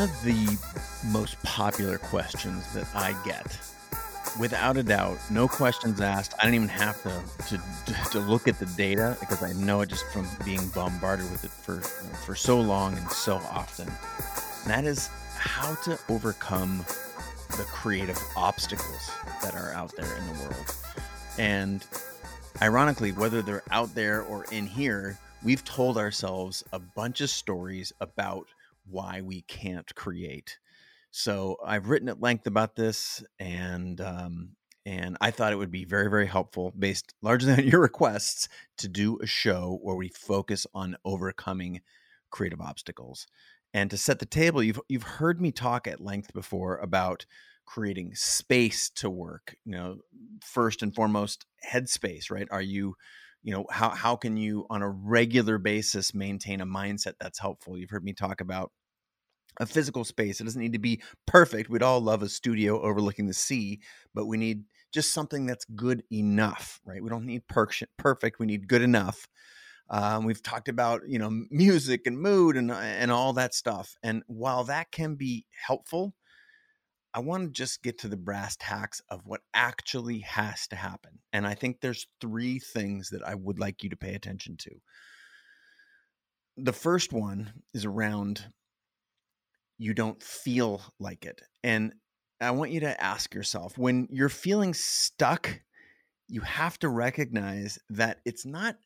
One of the most popular questions that I get, without a doubt, no questions asked. I don't even have to, to, to look at the data because I know it just from being bombarded with it for, for so long and so often. And that is how to overcome the creative obstacles that are out there in the world. And ironically, whether they're out there or in here, we've told ourselves a bunch of stories about why we can't create. So I've written at length about this, and um, and I thought it would be very very helpful, based largely on your requests, to do a show where we focus on overcoming creative obstacles. And to set the table, you've you've heard me talk at length before about creating space to work. You know, first and foremost, headspace. Right? Are you you know how how can you on a regular basis maintain a mindset that's helpful? You've heard me talk about a physical space. It doesn't need to be perfect. We'd all love a studio overlooking the sea but we need just something that's good enough right? We don't need per- perfect. We need good enough. Um, we've talked about you know music and mood and and all that stuff. And while that can be helpful I want to just get to the brass tacks of what actually has to happen. And I think there's three things that I would like you to pay attention to. The first one is around you don't feel like it. And I want you to ask yourself when you're feeling stuck, you have to recognize that it's not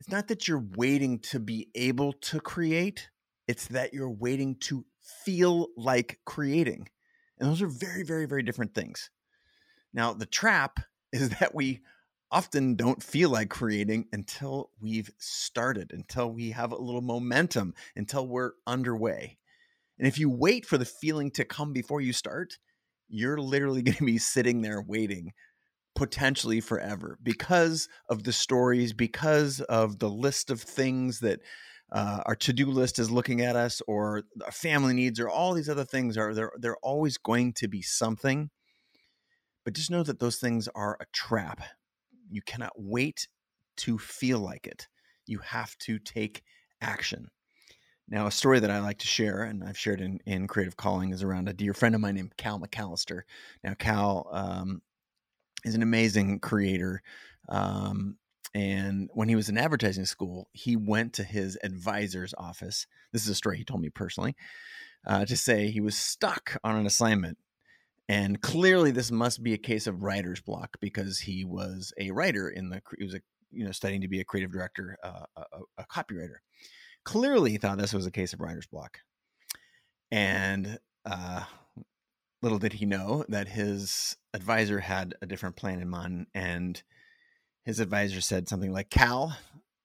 it's not that you're waiting to be able to create, it's that you're waiting to feel like creating. And those are very, very, very different things. Now, the trap is that we often don't feel like creating until we've started, until we have a little momentum, until we're underway. And if you wait for the feeling to come before you start, you're literally going to be sitting there waiting potentially forever because of the stories, because of the list of things that uh, our to-do list is looking at us or our family needs or all these other things are they're, they're always going to be something. But just know that those things are a trap. You cannot wait to feel like it. You have to take action. Now a story that i like to share and i've shared in, in creative calling is around a dear friend of mine named cal mcallister. Now cal um, is an amazing creator um, and when he was in advertising school, he went to his advisor's office. This is a story he told me personally uh, to say he was stuck on an assignment. And clearly, this must be a case of writer's block because he was a writer in the, he was a, you know, studying to be a creative director, uh, a, a copywriter. Clearly, he thought this was a case of writer's block. And uh, little did he know that his advisor had a different plan in mind and his advisor said something like, Cal,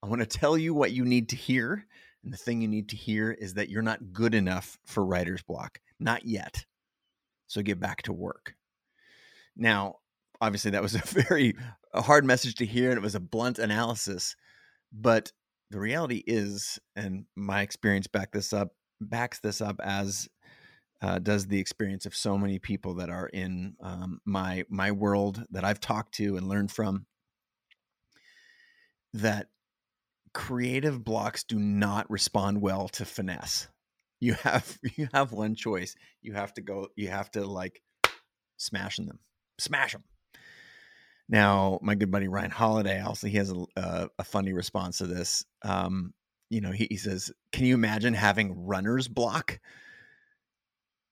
I want to tell you what you need to hear. And the thing you need to hear is that you're not good enough for writer's block. Not yet. So get back to work. Now, obviously, that was a very a hard message to hear, and it was a blunt analysis. But the reality is, and my experience back this up, backs this up as uh, does the experience of so many people that are in um, my my world that I've talked to and learned from that creative blocks do not respond well to finesse. You have you have one choice. You have to go. You have to like smashing them, smash them. Now, my good buddy Ryan Holiday also he has a, a, a funny response to this. Um, you know, he, he says, "Can you imagine having runner's block?"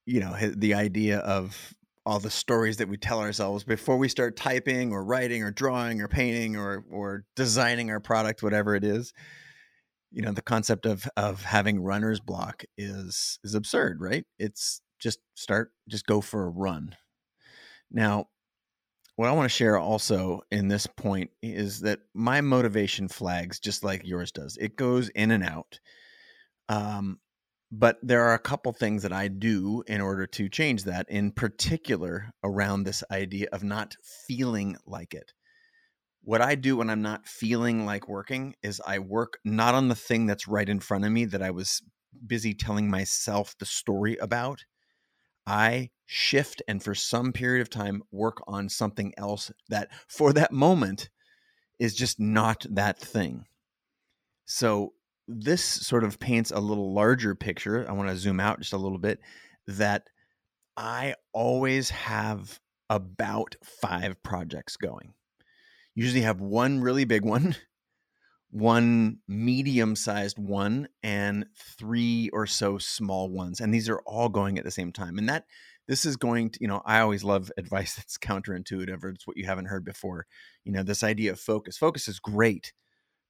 You know, the idea of all the stories that we tell ourselves before we start typing or writing or drawing or painting or or designing our product whatever it is you know the concept of of having runner's block is is absurd right? It's just start just go for a run. Now what i want to share also in this point is that my motivation flags just like yours does. It goes in and out. Um but there are a couple things that I do in order to change that, in particular around this idea of not feeling like it. What I do when I'm not feeling like working is I work not on the thing that's right in front of me that I was busy telling myself the story about. I shift and for some period of time work on something else that for that moment is just not that thing. So this sort of paints a little larger picture. I want to zoom out just a little bit that I always have about five projects going. Usually have one really big one, one medium sized one, and three or so small ones. And these are all going at the same time. And that this is going to, you know, I always love advice that's counterintuitive or it's what you haven't heard before. You know, this idea of focus. Focus is great,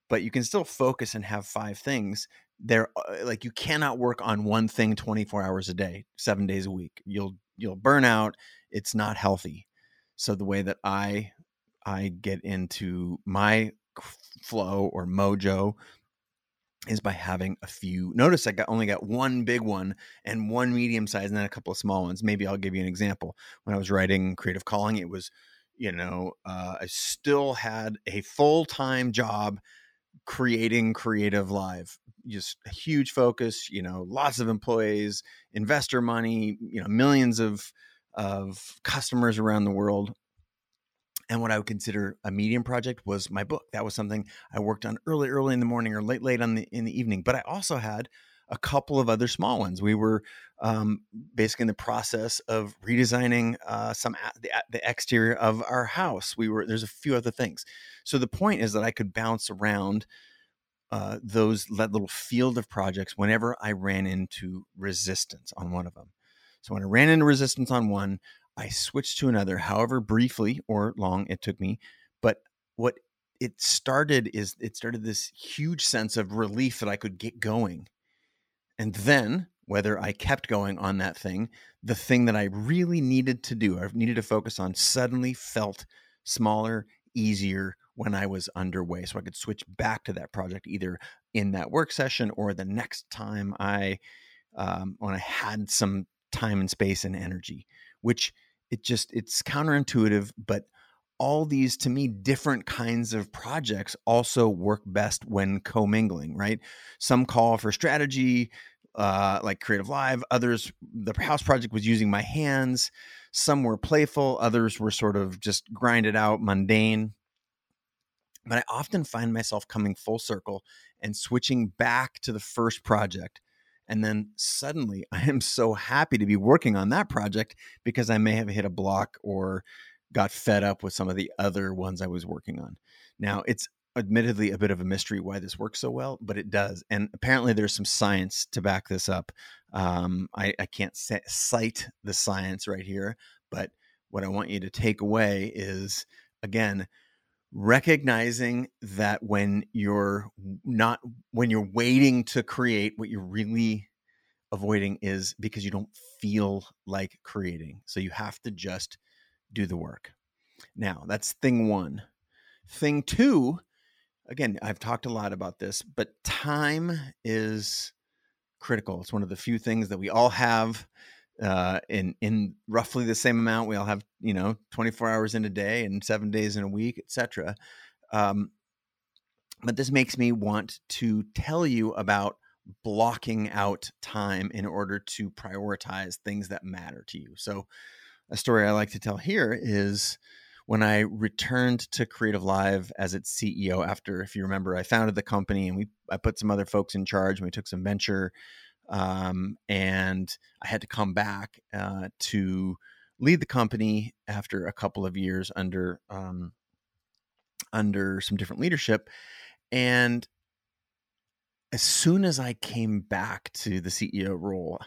but you can still focus and have five things. There, uh, like you cannot work on one thing 24 hours a day, seven days a week. You'll you'll burn out. It's not healthy. So the way that I I get into my flow or mojo is by having a few. Notice I got only got one big one and one medium size, and then a couple of small ones. Maybe I'll give you an example. When I was writing Creative Calling, it was, you know, uh, I still had a full time job creating Creative Live. Just a huge focus. You know, lots of employees, investor money. You know, millions of of customers around the world and what I would consider a medium project was my book. That was something I worked on early, early in the morning or late, late on the in the evening. But I also had a couple of other small ones. We were um, basically in the process of redesigning uh, some the, the exterior of our house. We were there's a few other things. So the point is that I could bounce around uh, those that little field of projects whenever I ran into resistance on one of them. So when I ran into resistance on one, I switched to another, however briefly or long it took me. But what it started is it started this huge sense of relief that I could get going. And then, whether I kept going on that thing, the thing that I really needed to do, I needed to focus on, suddenly felt smaller, easier when I was underway. So I could switch back to that project either in that work session or the next time I, um, when I had some time and space and energy, which it just it's counterintuitive but all these to me different kinds of projects also work best when commingling right? Some call for strategy uh, like creative live others the house project was using my hands some were playful others were sort of just grinded out mundane. But i often find myself coming full circle and switching back to the first project and then suddenly I am so happy to be working on that project because I may have hit a block or got fed up with some of the other ones I was working on. Now, it's admittedly a bit of a mystery why this works so well, but it does. And apparently, there's some science to back this up. Um, I, I, can't cite the science right here, but what I want you to take away is again, recognizing that when you're not when you're waiting to create what you're really avoiding is because you don't feel like creating so you have to just do the work now that's thing 1 thing 2 again I've talked a lot about this but time is critical it's one of the few things that we all have uh, in in roughly the same amount. We all have you know 24 hours in a day and seven days in a week, etc. Um, but this makes me want to tell you about blocking out time in order to prioritize things that matter to you. So, a story I like to tell here is when I returned to Creative Live as its CEO after, if you remember, I founded the company and we I put some other folks in charge and we took some venture um, and I had to come back uh, to lead the company after a couple of years under um, under some different leadership. And as soon as I came back to the CEO role,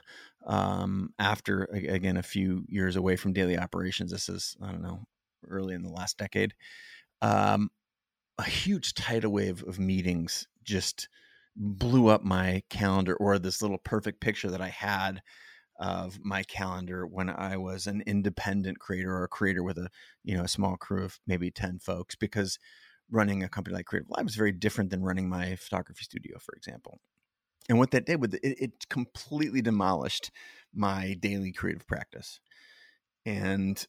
um, after again a few years away from daily operations, this is I don't know early in the last decade, um, a huge tidal wave of meetings just blew up my calendar or this little perfect picture that I had of my calendar when I was an independent creator or a creator with a you know a small crew of maybe 10 folks because running a company like Creative Live is very different than running my photography studio for example. And what that did with it, it completely demolished my daily creative practice. And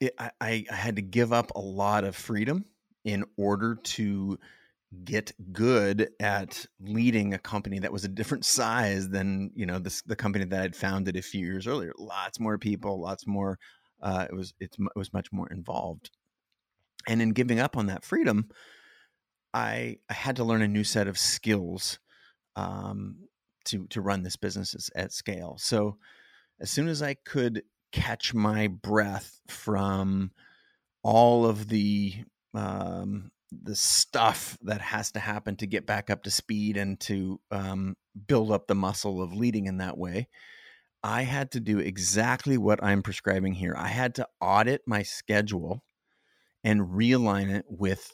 it, I, I had to give up a lot of freedom in order to get good at leading a company that was a different size than you know this, the company that I'd founded a few years earlier. Lots more people, lots more. Uh, it was it was much more involved, and in giving up on that freedom, I, I had to learn a new set of skills um, to to run this business at scale. So as soon as I could catch my breath from all of the um, the stuff that has to happen to get back up to speed and to um, build up the muscle of leading in that way, I had to do exactly what I'm prescribing here. I had to audit my schedule and realign it with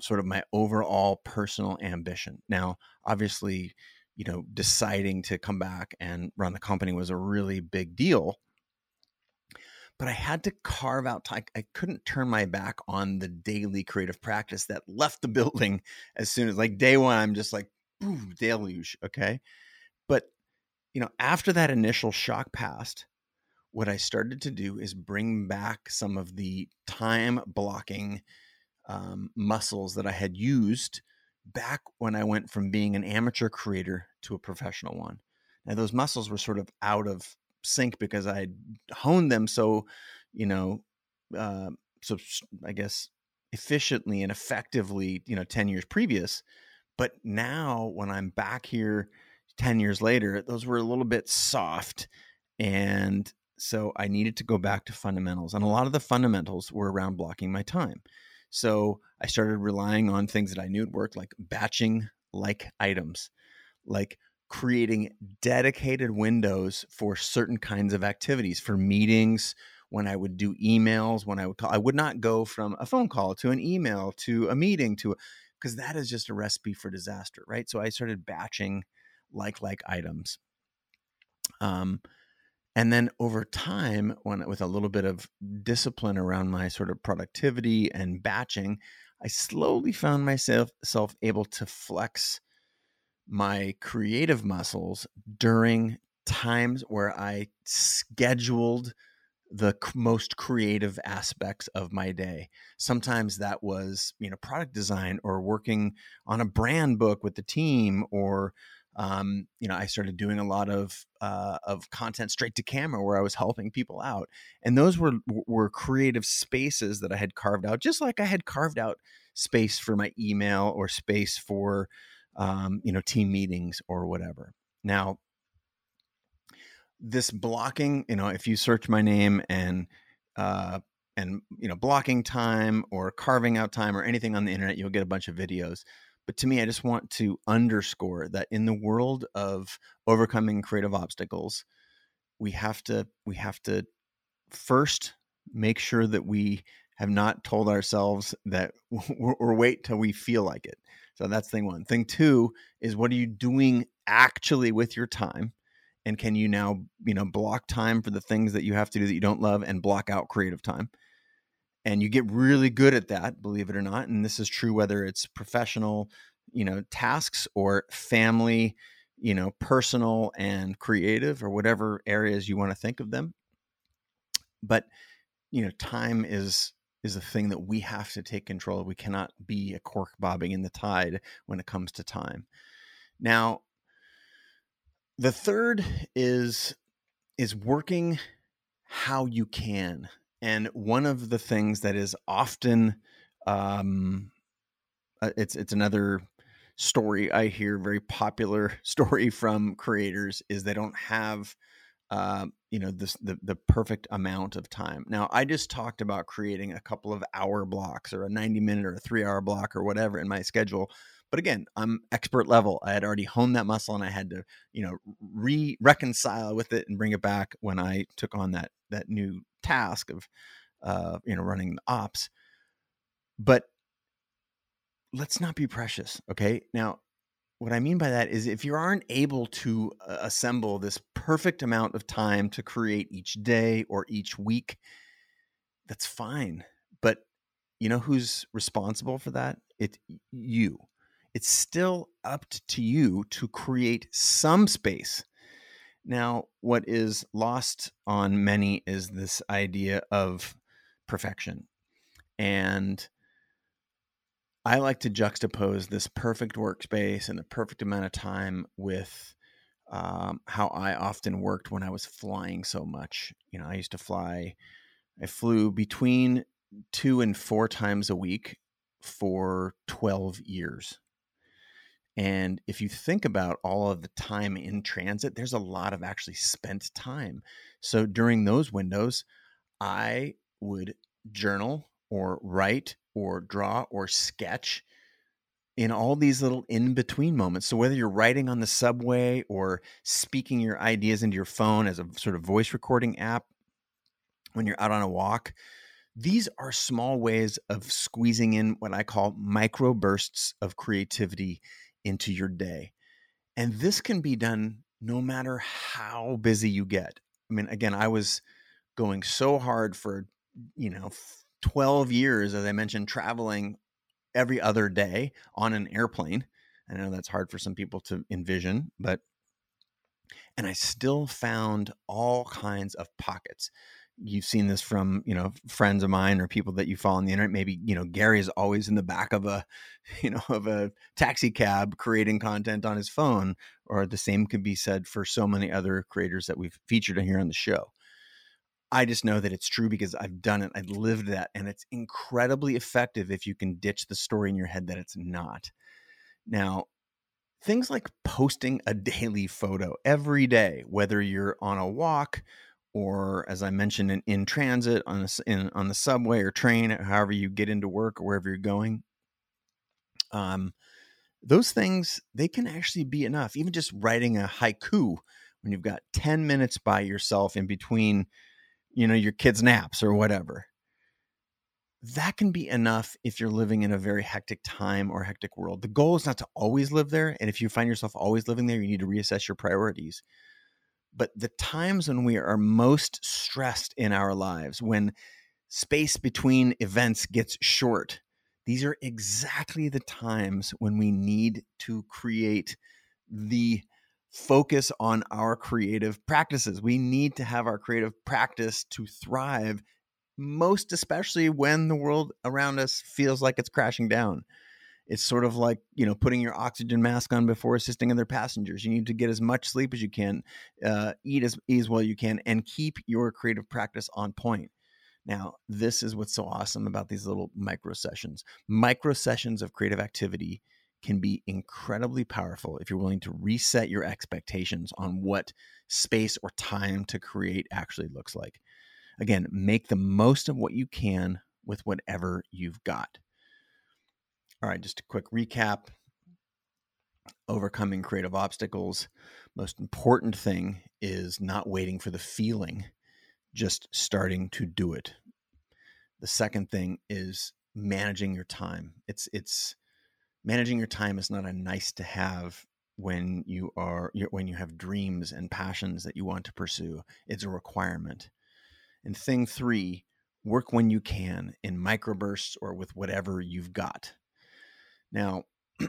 sort of my overall personal ambition. Now, obviously, you know, deciding to come back and run the company was a really big deal. But I had to carve out time. I couldn't turn my back on the daily creative practice that left the building as soon as like day one. I'm just like, boom, deluge. Okay. But, you know, after that initial shock passed, what I started to do is bring back some of the time blocking um, muscles that I had used back when I went from being an amateur creator to a professional one. Now, those muscles were sort of out of sync because I honed them so, you know, uh, so I guess efficiently and effectively, you know, 10 years previous. But now when I'm back here 10 years later, those were a little bit soft. And so I needed to go back to fundamentals. And a lot of the fundamentals were around blocking my time. So I started relying on things that I knew would work, like batching like items, like creating dedicated windows for certain kinds of activities, for meetings, when I would do emails, when I would call. I would not go from a phone call to an email to a meeting to because that is just a recipe for disaster, right? So I started batching like like items. Um, and then over time when with a little bit of discipline around my sort of productivity and batching i slowly found myself self able to flex my creative muscles during times where i scheduled the most creative aspects of my day. Sometimes that was you know product design or working on a brand book with the team or um, you know, I started doing a lot of uh, of content straight to camera where I was helping people out, and those were were creative spaces that I had carved out, just like I had carved out space for my email or space for um, you know team meetings or whatever. Now, this blocking, you know, if you search my name and uh, and you know blocking time or carving out time or anything on the internet, you'll get a bunch of videos but to me, I just want to underscore that in the world of overcoming creative obstacles, we have to we have to first make sure that we have not told ourselves that or wait till we feel like it. So that's thing one. Thing two is what are you doing actually with your time? And can you now, you know, block time for the things that you have to do that you don't love and block out creative time? And you get really good at that believe it or not and this is true whether it's professional you know tasks or family you know personal and creative or whatever areas you want to think of them. But you know time is is a thing that we have to take control of. We cannot be a cork bobbing in the tide when it comes to time. Now the third is is working how you can and one of the things that is often um, uh, it's it's another story I hear very popular story from creators is they don't have uh, you know this the the perfect amount of time. Now I just talked about creating a couple of hour blocks or a 90 minute or a 3 hour block or whatever in my schedule. But again, I'm expert level. I had already honed that muscle and I had to, you know, re reconcile with it and bring it back when I took on that that new task of uh, you know running the ops. But let's not be precious okay? Now what i mean by that is if you aren't able to uh, assemble this perfect amount of time to create each day or each week that's fine. But you know who's responsible for that? It's you it's still up to you to create some space now, what is lost on many is this idea of perfection. And I like to juxtapose this perfect workspace and the perfect amount of time with um, how I often worked when I was flying so much. You know, I used to fly, I flew between two and four times a week for 12 years. And if you think about all of the time in transit, there's a lot of actually spent time. So during those windows, I would journal or write or draw or sketch in all these little in between moments. So whether you're writing on the subway or speaking your ideas into your phone as a sort of voice recording app when you're out on a walk, these are small ways of squeezing in what I call micro bursts of creativity into your day. And this can be done no matter how busy you get. I mean, again, I was going so hard for, you know, 12 years, as I mentioned, traveling every other day on an airplane. I know that's hard for some people to envision, but, and I still found all kinds of pockets you've seen this from you know friends of mine or people that you follow on the internet maybe you know gary is always in the back of a you know of a taxi cab creating content on his phone or the same could be said for so many other creators that we've featured here on the show. I just know that it's true because i've done it i've lived that and it's incredibly effective if you can ditch the story in your head that it's not. Now things like posting a daily photo every day whether you're on a walk or as I mentioned in, in transit on the, in, on the subway or train, however you get into work or wherever you're going. Um, those things they can actually be enough. Even just writing a haiku when you've got 10 minutes by yourself in between, you know, your kids' naps or whatever. That can be enough if you're living in a very hectic time or hectic world. The goal is not to always live there. And if you find yourself always living there, you need to reassess your priorities. But the times when we are most stressed in our lives, when space between events gets short, these are exactly the times when we need to create the focus on our creative practices. We need to have our creative practice to thrive, most especially when the world around us feels like it's crashing down. It's sort of like, you know, putting your oxygen mask on before assisting other passengers. You need to get as much sleep as you can, uh, eat as, eat as well you can, and keep your creative practice on point. Now, this is what's so awesome about these little micro sessions. Micro sessions of creative activity can be incredibly powerful if you're willing to reset your expectations on what space or time to create actually looks like. Again, make the most of what you can with whatever you've got. All right, just a quick recap. Overcoming creative obstacles. Most important thing is not waiting for the feeling, just starting to do it. The second thing is managing your time. It's it's managing your time is not a nice to have when you are when you have dreams and passions that you want to pursue. It's a requirement. And thing 3, work when you can in microbursts or with whatever you've got. Now,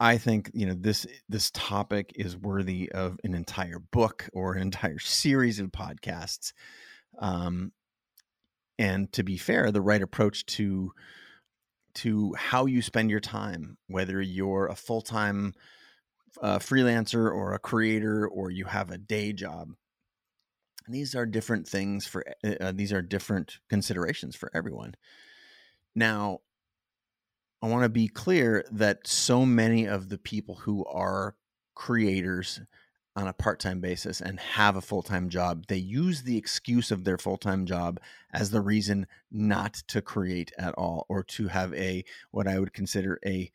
I think you know this this topic is worthy of an entire book or an entire series of podcasts. Um, and to be fair, the right approach to to how you spend your time, whether you're a full time uh, freelancer or a creator or you have a day job, these are different things for uh, these are different considerations for everyone. Now, I want to be clear that so many of the people who are creators on a part-time basis and have a full-time job they use the excuse of their full-time job as the reason not to create at all or to have a what i would consider a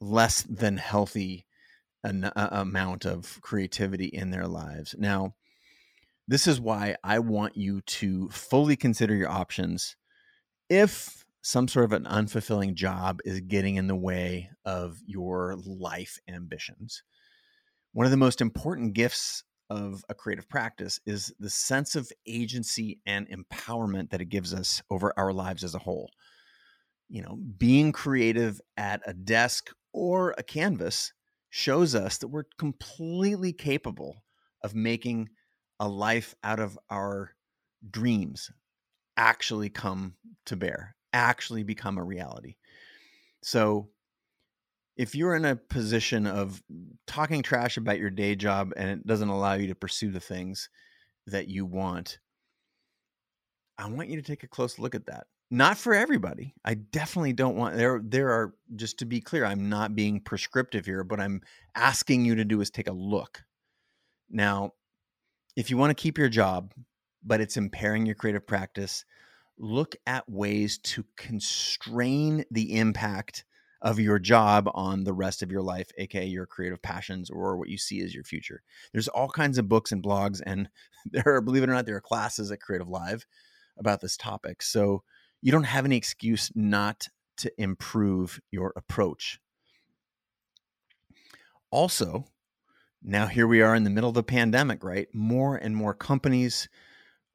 less than healthy an, uh, uh, amount of creativity in their lives. Now this is why i want you to fully consider your options. If some sort of an unfulfilling job is getting in the way of your life ambitions. One of the most important gifts of a creative practice is the sense of agency and empowerment that it gives us over our lives as a whole. You know, being creative at a desk or a canvas shows us that we're completely capable of making a life out of our dreams actually come to bear actually become a reality. So if you're in a position of talking trash about your day job and it doesn't allow you to pursue the things that you want, I want you to take a close look at that. not for everybody. I definitely don't want there there are just to be clear, I'm not being prescriptive here, but I'm asking you to do is take a look. Now, if you want to keep your job, but it's impairing your creative practice, look at ways to constrain the impact of your job on the rest of your life, aka your creative passions or what you see as your future. There's all kinds of books and blogs, and there are, believe it or not, there are classes at Creative Live about this topic. So you don't have any excuse not to improve your approach. Also, now here we are in the middle of a pandemic, right? More and more companies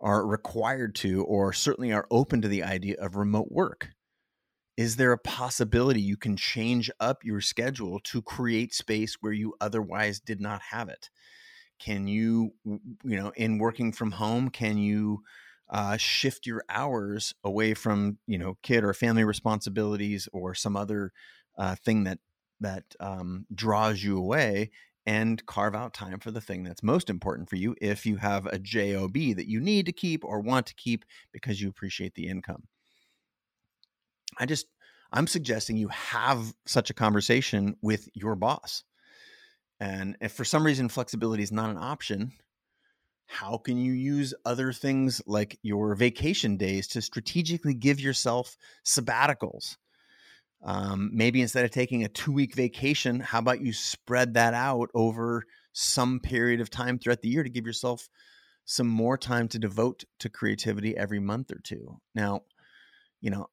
are required to, or certainly are open to the idea of remote work. Is there a possibility you can change up your schedule to create space where you otherwise did not have it? Can you, you know, in working from home, can you uh, shift your hours away from, you know, kid or family responsibilities or some other uh, thing that that um, draws you away and carve out time for the thing that's most important for you if you have a job that you need to keep or want to keep because you appreciate the income I just, I'm suggesting you have such a conversation with your boss. And if for some reason flexibility is not an option, how can you use other things like your vacation days to strategically give yourself sabbaticals? Um, maybe instead of taking a two week vacation, how about you spread that out over some period of time throughout the year to give yourself some more time to devote to creativity every month or two? Now, you know,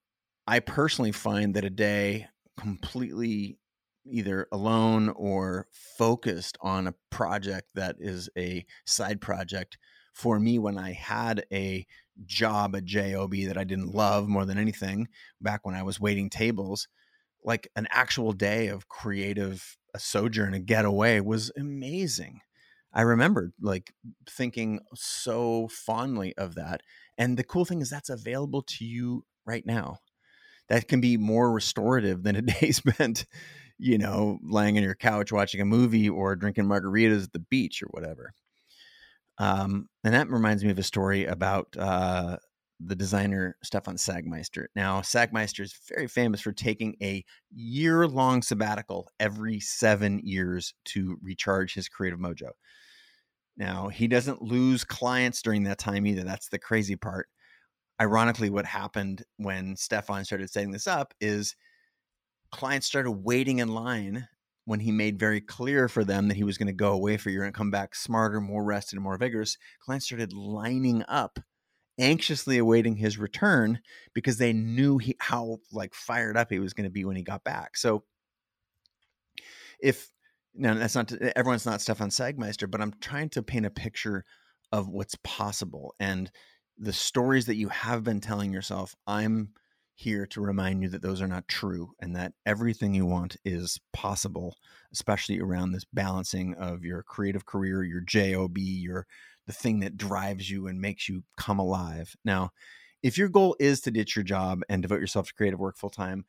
I personally find that a day completely either alone or focused on a project that is a side project for me when I had a job at JOB that I didn't love more than anything back when I was waiting tables like an actual day of creative a sojourn a getaway was amazing I remembered like thinking so fondly of that and the cool thing is that's available to you right now that can be more restorative than a day spent, you know, laying on your couch watching a movie or drinking margaritas at the beach or whatever. Um, and that reminds me of a story about uh, the designer Stefan Sagmeister. Now, Sagmeister is very famous for taking a year long sabbatical every seven years to recharge his creative mojo. Now, he doesn't lose clients during that time either. That's the crazy part ironically, what happened when Stefan started setting this up is clients started waiting in line when he made very clear for them that he was going to go away for a year and come back smarter, more rested, and more vigorous. Clients started lining up, anxiously awaiting his return because they knew he, how like fired up he was going to be when he got back. So, if now that's not everyone's not Stefan Sagmeister, but I'm trying to paint a picture of what's possible and the stories that you have been telling yourself, I'm here to remind you that those are not true and that everything you want is possible, especially around this balancing of your creative career, your JOB, your the thing that drives you and makes you come alive. Now, if your goal is to ditch your job and devote yourself to creative work full time,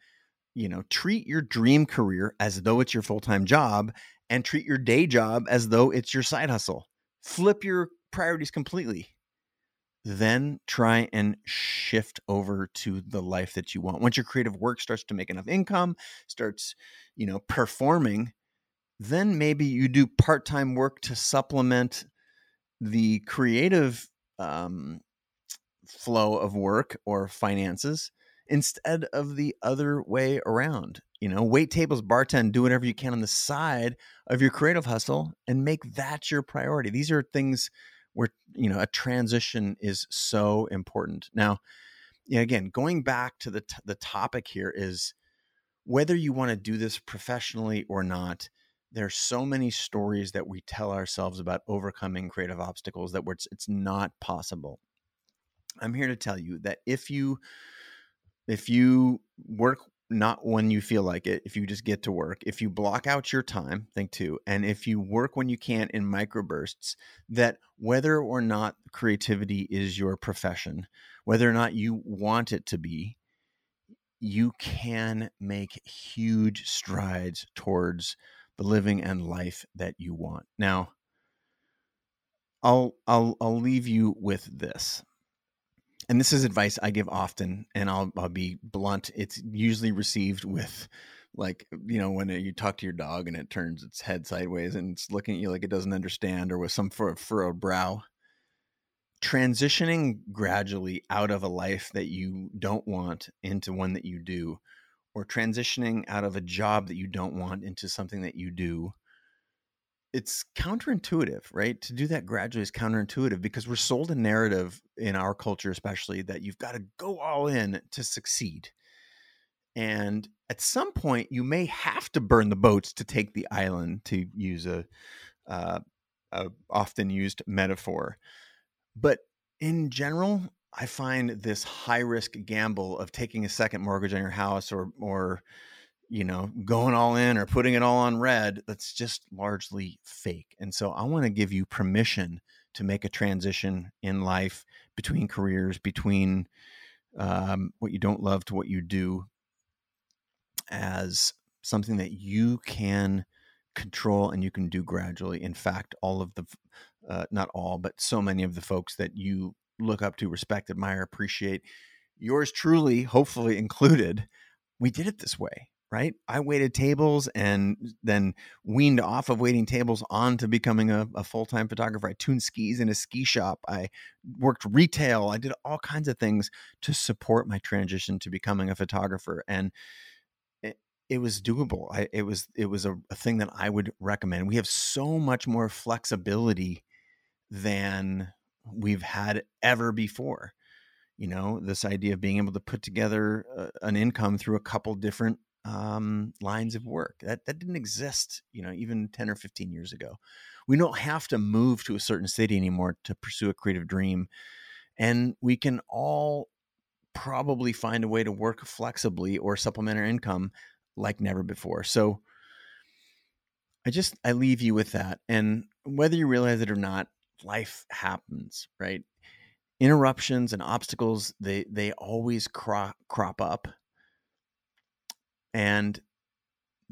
you know, treat your dream career as though it's your full-time job and treat your day job as though it's your side hustle. Flip your priorities completely then try and shift over to the life that you want. Once your creative work starts to make enough income, starts, you know, performing, then maybe you do part-time work to supplement the creative um, flow of work or finances instead of the other way around. You know, wait tables, bartend, do whatever you can on the side of your creative hustle and make that your priority. These are things where you know a transition is so important. Now yeah, again going back to the t- the topic here is whether you want to do this professionally or not there's so many stories that we tell ourselves about overcoming creative obstacles that it's, it's not possible. I'm here to tell you that if you if you work not when you feel like it, if you just get to work, if you block out your time, think too, and if you work when you can in microbursts, that whether or not creativity is your profession, whether or not you want it to be, you can make huge strides towards the living and life that you want. Now, I'll I'll I'll leave you with this. And this is advice I give often, and I'll I'll be blunt. It's usually received with like you know when uh, you talk to your dog and it turns its head sideways and it's looking at you like it doesn't understand or with some furrowed brow transitioning gradually out of a life that you don't want into one that you do or transitioning out of a job that you don't want into something that you do it's counterintuitive right? To do that gradually is counterintuitive because we're sold a narrative in our culture especially that you've got to go all in to succeed. And at some point you may have to burn the boats to take the island to use a, uh, a often used metaphor. But in general i find this high risk gamble of taking a second mortgage on your house or or you know going all in or putting it all on red that's just largely fake and so i want to give you permission to make a transition in life between careers between um, what you don't love to what you do as something that you can control and you can do gradually. In fact, all of the, uh, not all, but so many of the folks that you look up to, respect, admire, appreciate, yours truly, hopefully included, we did it this way, right? I waited tables and then weaned off of waiting tables on to becoming a, a full time photographer. I tuned skis in a ski shop. I worked retail. I did all kinds of things to support my transition to becoming a photographer. And it was doable. I, it was it was a, a thing that I would recommend. We have so much more flexibility than we've had ever before. You know, this idea of being able to put together uh, an income through a couple different um, lines of work that that didn't exist. You know, even ten or fifteen years ago, we don't have to move to a certain city anymore to pursue a creative dream, and we can all probably find a way to work flexibly or supplement our income like never before. So I just I leave you with that. And whether you realize it or not, life happens, right? Interruptions and obstacles, they they always crop crop up. And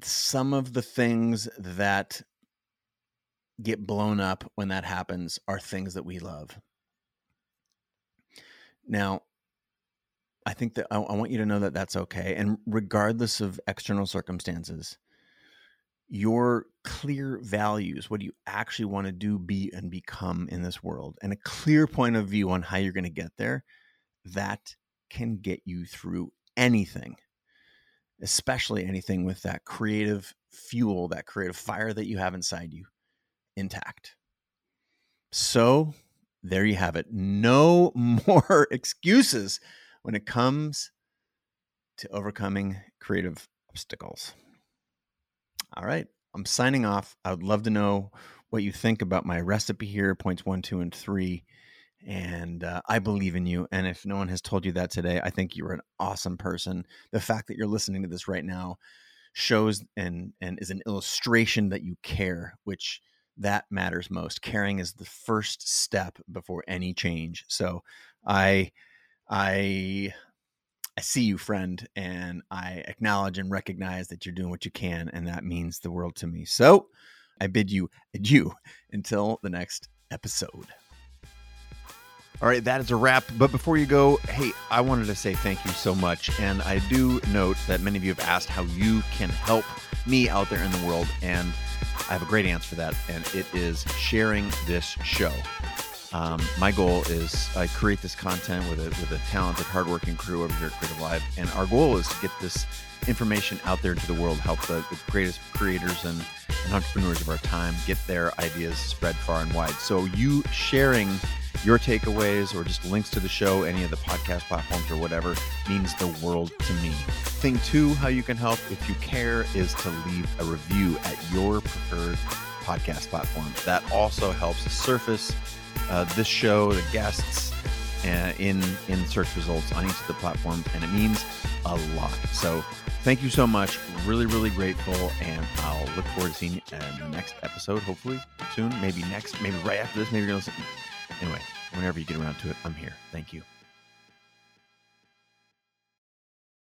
some of the things that get blown up when that happens are things that we love. Now, I think that I, I want you to know that that's okay. And regardless of external circumstances, your clear values, what do you actually want to do, be, and become in this world, and a clear point of view on how you're going to get there, that can get you through anything, especially anything with that creative fuel, that creative fire that you have inside you intact. So there you have it. No more excuses when it comes to overcoming creative obstacles. All right, I'm signing off. I would love to know what you think about my recipe here, points one, two, and three. And uh, I believe in you. And if no one has told you that today, I think you're an awesome person. The fact that you're listening to this right now shows and and is an illustration that you care, which that matters most. Caring is the first step before any change. So I I I see you, friend, and I acknowledge and recognize that you're doing what you can, and that means the world to me. So I bid you adieu until the next episode. All right, that is a wrap. But before you go, hey, I wanted to say thank you so much. And I do note that many of you have asked how you can help me out there in the world. And I have a great answer for that. And it is sharing this show. Um, my goal is I create this content with a with a talented, hardworking crew over here at Creative Live, and our goal is to get this information out there to the world, help the, the greatest creators and, and entrepreneurs of our time get their ideas spread far and wide. So you sharing your takeaways or just links to the show, any of the podcast platforms or whatever, means the world to me. Thing two, how you can help if you care, is to leave a review at your preferred podcast platform. That also helps surface uh, this show, the guests, uh, in in search results on each of the platforms, and it means a lot. So thank you so much. Really, really grateful, and I'll look forward to seeing you in the next episode. Hopefully soon, maybe next, maybe right after this. Maybe you're gonna listen. Anyway, whenever you get around to it, I'm here. Thank you.